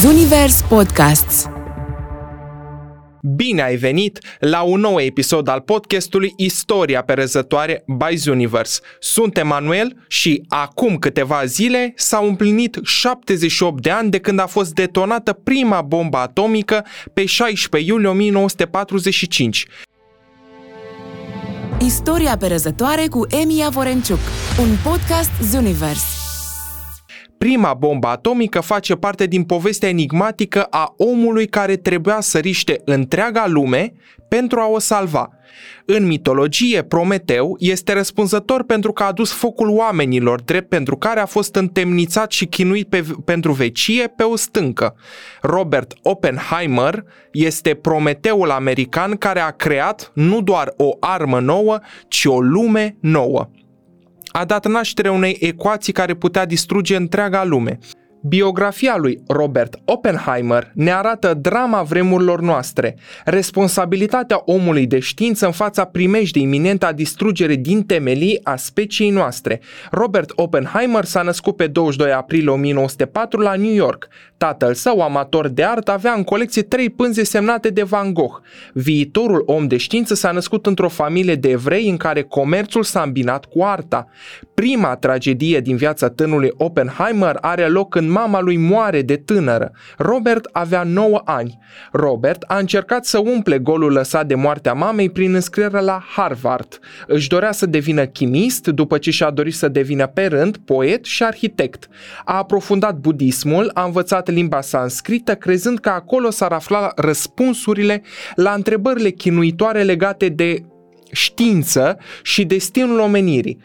Zunivers Podcasts. Bine ai venit la un nou episod al podcastului Istoria perezătoare by Zunivers. Sunt Emanuel și acum câteva zile s-au împlinit 78 de ani de când a fost detonată prima bombă atomică pe 16 iulie 1945. Istoria perezătoare cu Emia Vorenciuc, un podcast Zunivers. Prima bombă atomică face parte din povestea enigmatică a omului care trebuia să riște întreaga lume pentru a o salva. În mitologie, Prometeu este răspunzător pentru că a adus focul oamenilor, drept pentru care a fost întemnițat și chinuit pe, pentru vecie pe o stâncă. Robert Oppenheimer este Prometeul american care a creat nu doar o armă nouă, ci o lume nouă a dat naștere unei ecuații care putea distruge întreaga lume. Biografia lui Robert Oppenheimer ne arată drama vremurilor noastre, responsabilitatea omului de știință în fața primejdii iminente a distrugere din temelii a speciei noastre. Robert Oppenheimer s-a născut pe 22 aprilie 1904 la New York. Tatăl său, amator de artă, avea în colecție trei pânze semnate de Van Gogh. Viitorul om de știință s-a născut într-o familie de evrei în care comerțul s-a îmbinat cu arta. Prima tragedie din viața tânului Oppenheimer are loc în mama lui moare de tânără. Robert avea 9 ani. Robert a încercat să umple golul lăsat de moartea mamei prin înscrierea la Harvard. Își dorea să devină chimist după ce și-a dorit să devină pe rând poet și arhitect. A aprofundat budismul, a învățat limba sanscrită crezând că acolo s-ar afla răspunsurile la întrebările chinuitoare legate de știință și destinul omenirii.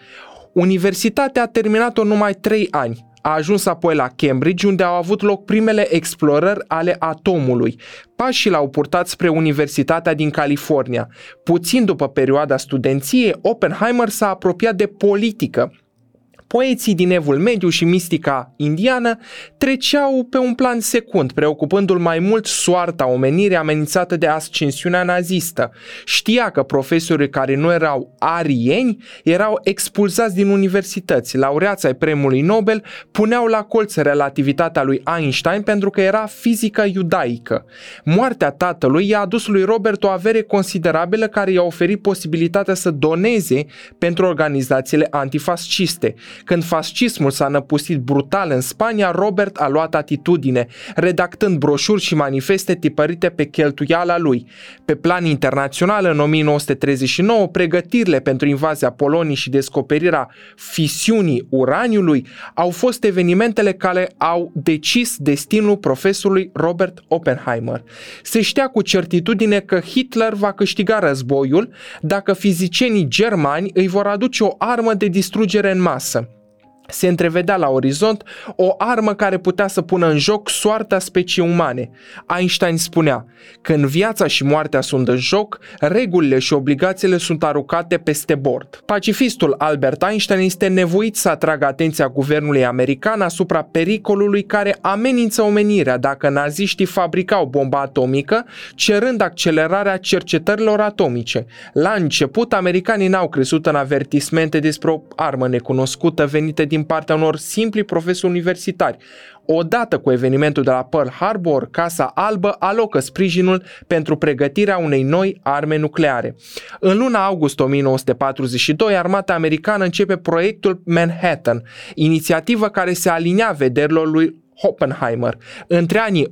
Universitatea a terminat-o numai trei ani. A ajuns apoi la Cambridge, unde au avut loc primele explorări ale atomului. Pașii l-au purtat spre Universitatea din California. Puțin după perioada studenției, Oppenheimer s-a apropiat de politică Poeții din Evul Mediu și mistica indiană treceau pe un plan secund, preocupându-l mai mult soarta omenirii amenințată de ascensiunea nazistă. Știa că profesorii care nu erau arieni erau expulzați din universități. Laureații ai premiului Nobel puneau la colț relativitatea lui Einstein pentru că era fizică iudaică. Moartea tatălui i-a adus lui Robert o avere considerabilă care i-a oferit posibilitatea să doneze pentru organizațiile antifasciste. Când fascismul s-a năpustit brutal în Spania, Robert a luat atitudine, redactând broșuri și manifeste tipărite pe cheltuiala lui. Pe plan internațional, în 1939, pregătirile pentru invazia Poloniei și descoperirea fisiunii uraniului au fost evenimentele care au decis destinul profesorului Robert Oppenheimer. Se știa cu certitudine că Hitler va câștiga războiul dacă fizicienii germani îi vor aduce o armă de distrugere în masă se întrevedea la orizont o armă care putea să pună în joc soarta speciei umane. Einstein spunea, când viața și moartea sunt în joc, regulile și obligațiile sunt aruncate peste bord. Pacifistul Albert Einstein este nevoit să atragă atenția guvernului american asupra pericolului care amenință omenirea dacă naziștii fabricau bomba atomică, cerând accelerarea cercetărilor atomice. La început, americanii n-au crezut în avertismente despre o armă necunoscută venită din partea unor simpli profesori universitari. Odată cu evenimentul de la Pearl Harbor, Casa Albă alocă sprijinul pentru pregătirea unei noi arme nucleare. În luna august 1942, armata americană începe proiectul Manhattan, inițiativă care se alinia vederilor lui Oppenheimer. Între anii 1939-1945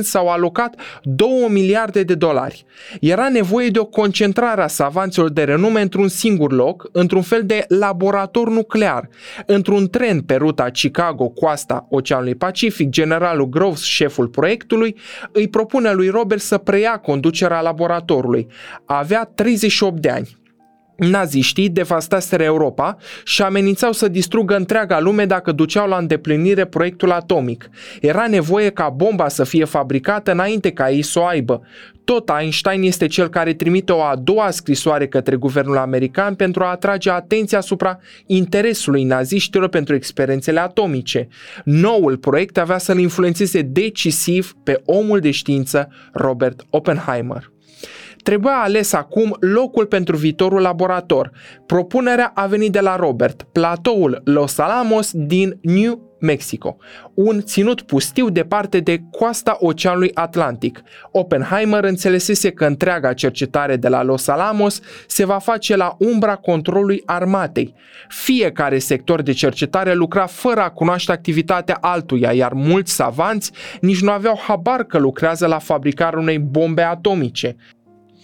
s-au alocat 2 miliarde de dolari. Era nevoie de o concentrare a savanților de renume într-un singur loc, într-un fel de laborator nuclear. Într-un tren pe ruta Chicago-coasta Oceanului Pacific, generalul Groves, șeful proiectului, îi propune lui Robert să preia conducerea laboratorului. Avea 38 de ani. Naziștii devastaseră Europa și amenințau să distrugă întreaga lume dacă duceau la îndeplinire proiectul atomic. Era nevoie ca bomba să fie fabricată înainte ca ei să o aibă. Tot Einstein este cel care trimite o a doua scrisoare către guvernul american pentru a atrage atenția asupra interesului naziștilor pentru experiențele atomice. Noul proiect avea să-l influențeze decisiv pe omul de știință Robert Oppenheimer. Trebuia ales acum locul pentru viitorul laborator. Propunerea a venit de la Robert, platoul Los Alamos din New Mexico, un ținut pustiu departe de coasta Oceanului Atlantic. Oppenheimer înțelesese că întreaga cercetare de la Los Alamos se va face la umbra controlului armatei. Fiecare sector de cercetare lucra fără a cunoaște activitatea altuia, iar mulți savanți nici nu aveau habar că lucrează la fabricarea unei bombe atomice.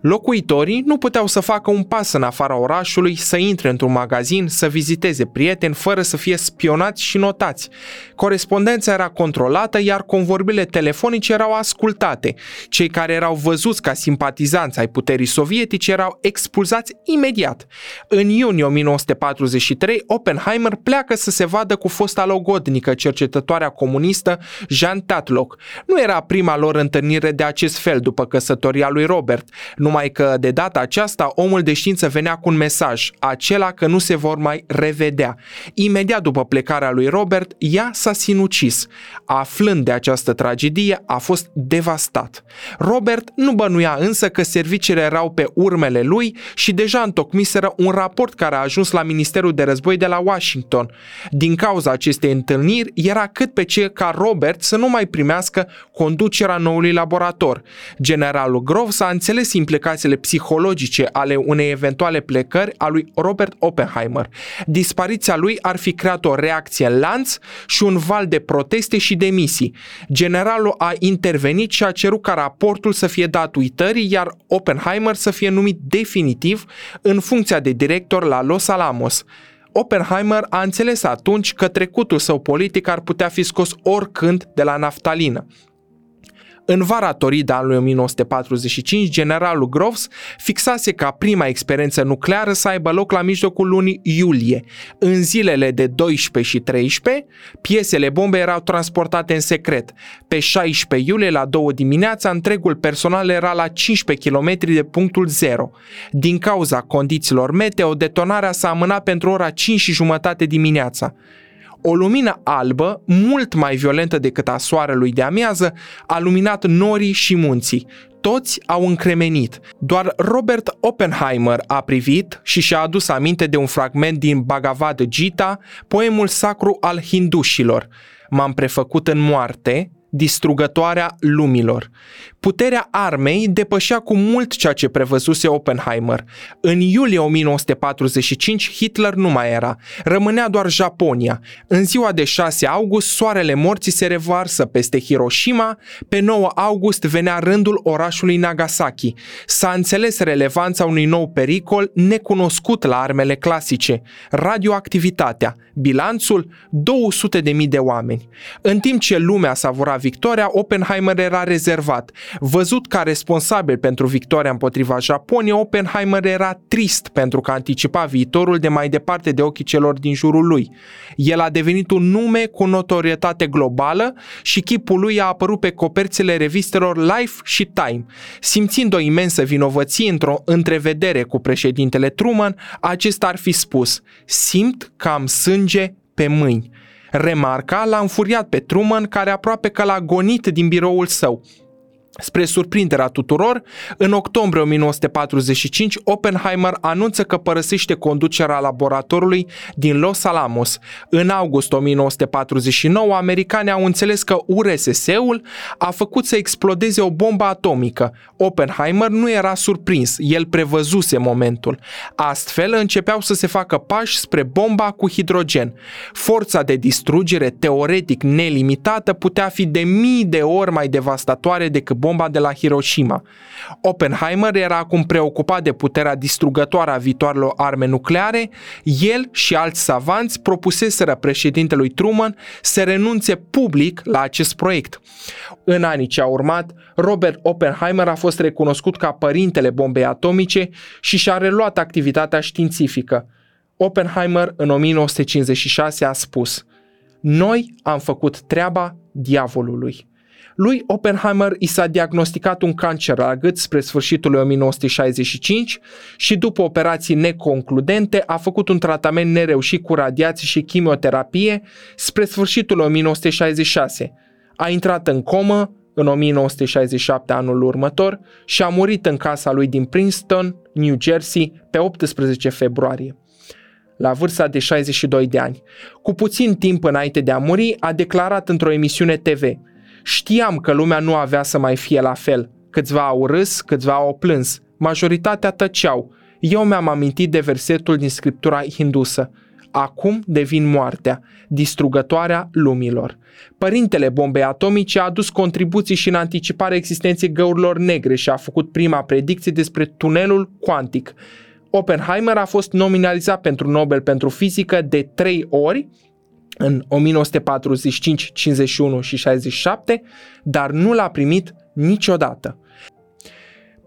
Locuitorii nu puteau să facă un pas în afara orașului, să intre într-un magazin, să viziteze prieteni fără să fie spionați și notați. Corespondența era controlată, iar convorbile telefonice erau ascultate. Cei care erau văzuți ca simpatizanți ai puterii sovietice erau expulzați imediat. În iunie 1943, Oppenheimer pleacă să se vadă cu fosta logodnică cercetătoarea comunistă Jean Tatlock. Nu era prima lor întâlnire de acest fel după căsătoria lui Robert numai că de data aceasta omul de știință venea cu un mesaj, acela că nu se vor mai revedea. Imediat după plecarea lui Robert, ea s-a sinucis. Aflând de această tragedie, a fost devastat. Robert nu bănuia însă că serviciile erau pe urmele lui și deja întocmiseră un raport care a ajuns la Ministerul de Război de la Washington. Din cauza acestei întâlniri, era cât pe ce ca Robert să nu mai primească conducerea noului laborator. Generalul Groves a înțeles implicațiile implicațiile psihologice ale unei eventuale plecări a lui Robert Oppenheimer. Dispariția lui ar fi creat o reacție în lanț și un val de proteste și demisii. Generalul a intervenit și a cerut ca raportul să fie dat uitării, iar Oppenheimer să fie numit definitiv în funcția de director la Los Alamos. Oppenheimer a înțeles atunci că trecutul său politic ar putea fi scos oricând de la naftalină. În vara torida anului 1945, generalul Groves fixase ca prima experiență nucleară să aibă loc la mijlocul lunii iulie. În zilele de 12 și 13, piesele bombe erau transportate în secret. Pe 16 iulie, la 2 dimineața, întregul personal era la 15 km de punctul 0. Din cauza condițiilor meteo, detonarea s-a amânat pentru ora 5 și jumătate dimineața. O lumină albă, mult mai violentă decât a soarelui de amiază, a luminat norii și munții. Toți au încremenit. Doar Robert Oppenheimer a privit și și-a adus aminte de un fragment din Bhagavad Gita, poemul sacru al hindușilor. M-am prefăcut în moarte, distrugătoarea lumilor. Puterea armei depășea cu mult ceea ce prevăzuse Oppenheimer. În iulie 1945 Hitler nu mai era, rămânea doar Japonia. În ziua de 6 august soarele morții se revarsă peste Hiroshima, pe 9 august venea rândul orașului Nagasaki. S-a înțeles relevanța unui nou pericol necunoscut la armele clasice, radioactivitatea, bilanțul 200.000 de oameni. În timp ce lumea savura victoria, Oppenheimer era rezervat. Văzut ca responsabil pentru victoria împotriva Japoniei, Oppenheimer era trist pentru că anticipa viitorul de mai departe de ochii celor din jurul lui. El a devenit un nume cu notorietate globală și chipul lui a apărut pe coperțile revistelor Life și Time. Simțind o imensă vinovăție într-o întrevedere cu președintele Truman, acesta ar fi spus, simt că am sânge pe mâini. Remarca l-a înfuriat pe Truman, care aproape că l-a gonit din biroul său. Spre surprinderea tuturor, în octombrie 1945, Oppenheimer anunță că părăsește conducerea laboratorului din Los Alamos. În august 1949, americanii au înțeles că URSS-ul a făcut să explodeze o bombă atomică. Oppenheimer nu era surprins, el prevăzuse momentul. Astfel, începeau să se facă pași spre bomba cu hidrogen. Forța de distrugere teoretic nelimitată putea fi de mii de ori mai devastatoare decât bomba de la Hiroshima. Oppenheimer era acum preocupat de puterea distrugătoare a viitoarelor arme nucleare, el și alți savanți propuseseră președintelui Truman să renunțe public la acest proiect. În anii ce au urmat, Robert Oppenheimer a fost recunoscut ca părintele bombei atomice și și-a reluat activitatea științifică. Oppenheimer în 1956 a spus Noi am făcut treaba diavolului. Lui Oppenheimer i s-a diagnosticat un cancer al gât spre sfârșitul lui 1965 și după operații neconcludente a făcut un tratament nereușit cu radiații și chimioterapie spre sfârșitul lui 1966. A intrat în comă în 1967 anul următor și a murit în casa lui din Princeton, New Jersey, pe 18 februarie. la vârsta de 62 de ani. Cu puțin timp înainte de a muri, a declarat într-o emisiune TV Știam că lumea nu avea să mai fie la fel. Câțiva au râs, câțiva au plâns. Majoritatea tăceau. Eu mi-am amintit de versetul din scriptura hindusă. Acum devin moartea, distrugătoarea lumilor. Părintele bombei atomice a adus contribuții și în anticiparea existenței găurilor negre și a făcut prima predicție despre tunelul cuantic. Oppenheimer a fost nominalizat pentru Nobel pentru fizică de trei ori, în 1945, 51 și 67, dar nu l-a primit niciodată.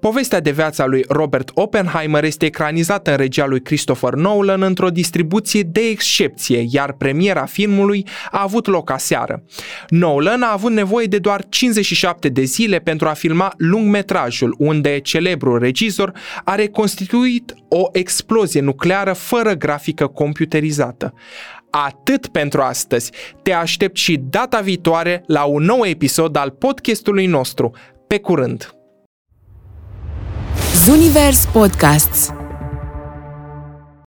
Povestea de viața lui Robert Oppenheimer este ecranizată în regia lui Christopher Nolan într-o distribuție de excepție, iar premiera filmului a avut loc aseară. Nolan a avut nevoie de doar 57 de zile pentru a filma lungmetrajul, unde celebrul regizor a reconstituit o explozie nucleară fără grafică computerizată. Atât pentru astăzi. Te aștept și data viitoare la un nou episod al podcastului nostru. Pe curând! Zunivers Podcasts